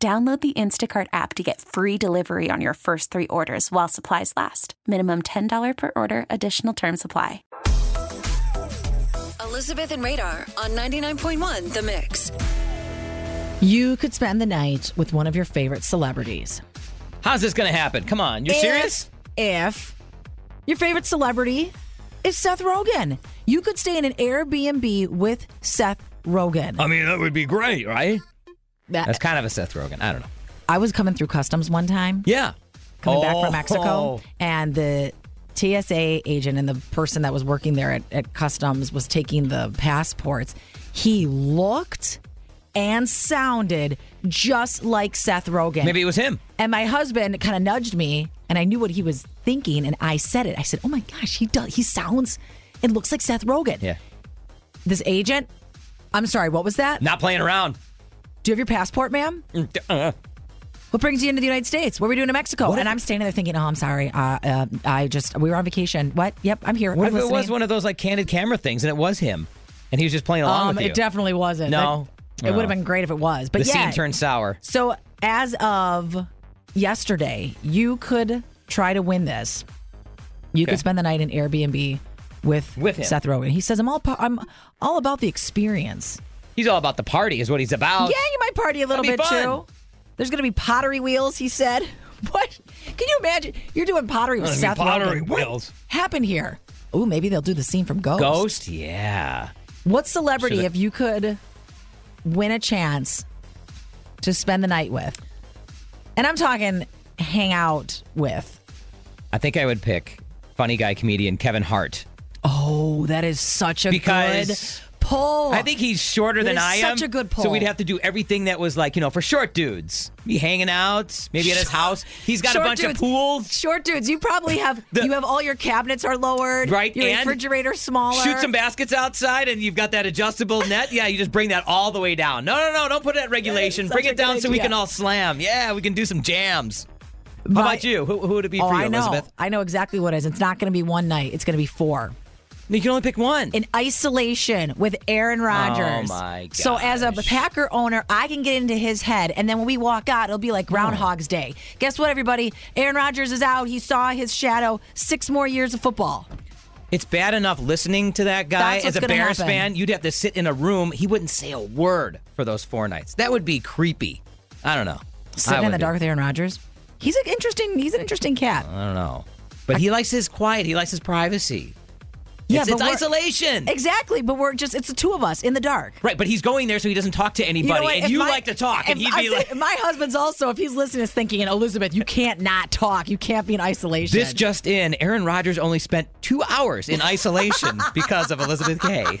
Download the Instacart app to get free delivery on your first three orders while supplies last. Minimum $10 per order, additional term supply. Elizabeth and Radar on 99.1 The Mix. You could spend the night with one of your favorite celebrities. How's this going to happen? Come on. You're serious? If, if your favorite celebrity is Seth Rogen, you could stay in an Airbnb with Seth Rogen. I mean, that would be great, right? That- That's kind of a Seth Rogen. I don't know. I was coming through customs one time. Yeah. coming back Oh. from Mexico, and the TSA agent and the person that was working there at, at customs was taking the passports. He looked and sounded just like Seth Rogen. Maybe it was him. And my husband kind of nudged me, and I knew what he was thinking, and I said it. I said, "Oh my gosh, he does. He sounds and looks like Seth Rogen." Yeah. This agent. I'm sorry. What was that? Not playing around. Do you have your passport, ma'am? Uh, What brings you into the United States? What are we doing in Mexico? What and if- I'm standing there thinking, oh, I'm sorry. Uh, uh, I just, we were on vacation. What? Yep, I'm here. what I'm if it was one of those like candid camera things and it was him and he was just playing along Um, with you? it definitely wasn't. No? That- it would have been great if it was. But the yeah. scene turned sour. So as of yesterday, you could try to win this. You Okay. could spend the night in Airbnb with, With him. Seth Rogen. He says, I'm all, I'm all about the experience. He's all about the party, is what he's about. Yeah, you might party a little bit fun. too. There's going to be pottery wheels, he said. What? Can you imagine? You're doing pottery with Seth pottery Rogen. What wheels. happened here? Ooh, maybe they'll do the scene from Ghost. Ghost? Yeah. What celebrity, Should've- if you could win a chance to spend the night with? And I'm talking hang out with. I think I would pick funny guy comedian Kevin Hart. Oh, that is such a Because good pull. I think he's shorter than I am. such a good So we'd have to do everything that was like, you know, for short dudes. Be hanging out, maybe at his house. He's got Short a bunch dudes- of pools. Short dudes, you probably have The- you have all your cabinets are lowered, Right, Your and refrigerator smaller. Shoot some baskets outside and you've got that adjustable net. Yeah, you just bring that all the way down. No, no, no, don't put it at regulation. Bring it down good so we can all slam. Yeah, we can do some jams. How My- about you? Who, who would it be Oh, for you, I know. Elizabeth? I know exactly what it is. It's not going to be one night. It's going to be four. You can only pick one. in isolation with Aaron oh, Rodgers. Oh, my God. So as a. Packer owner, I can get into his head, and then when we walk out, it'll be like Groundhog's Day. Guess what, everybody? Aaron Rodgers is out. He saw his shadow. Six more years of football. It's bad enough listening to that guy as a Bears happen. fan. You'd have to sit in a room. He wouldn't say a word for those four nights. That would be creepy. I don't know. Sitting in the dark with Aaron Rodgers. He's an interesting. He's an interesting cat. I don't know. But he likes his quiet. He likes his privacy. Yeah, it's, it's isolation. Exactly, but we're just—it's the two of us in the dark. right, but he's going there so he doesn't talk to You anybody. know and If you my- like to talk. And he'd be like, my husband's also, if he's listening, is thinking, Elizabeth, you can't not talk. You can't be in isolation. this just in, Aaron Rodgers only spent two hours in isolation because of Elizabeth Kay.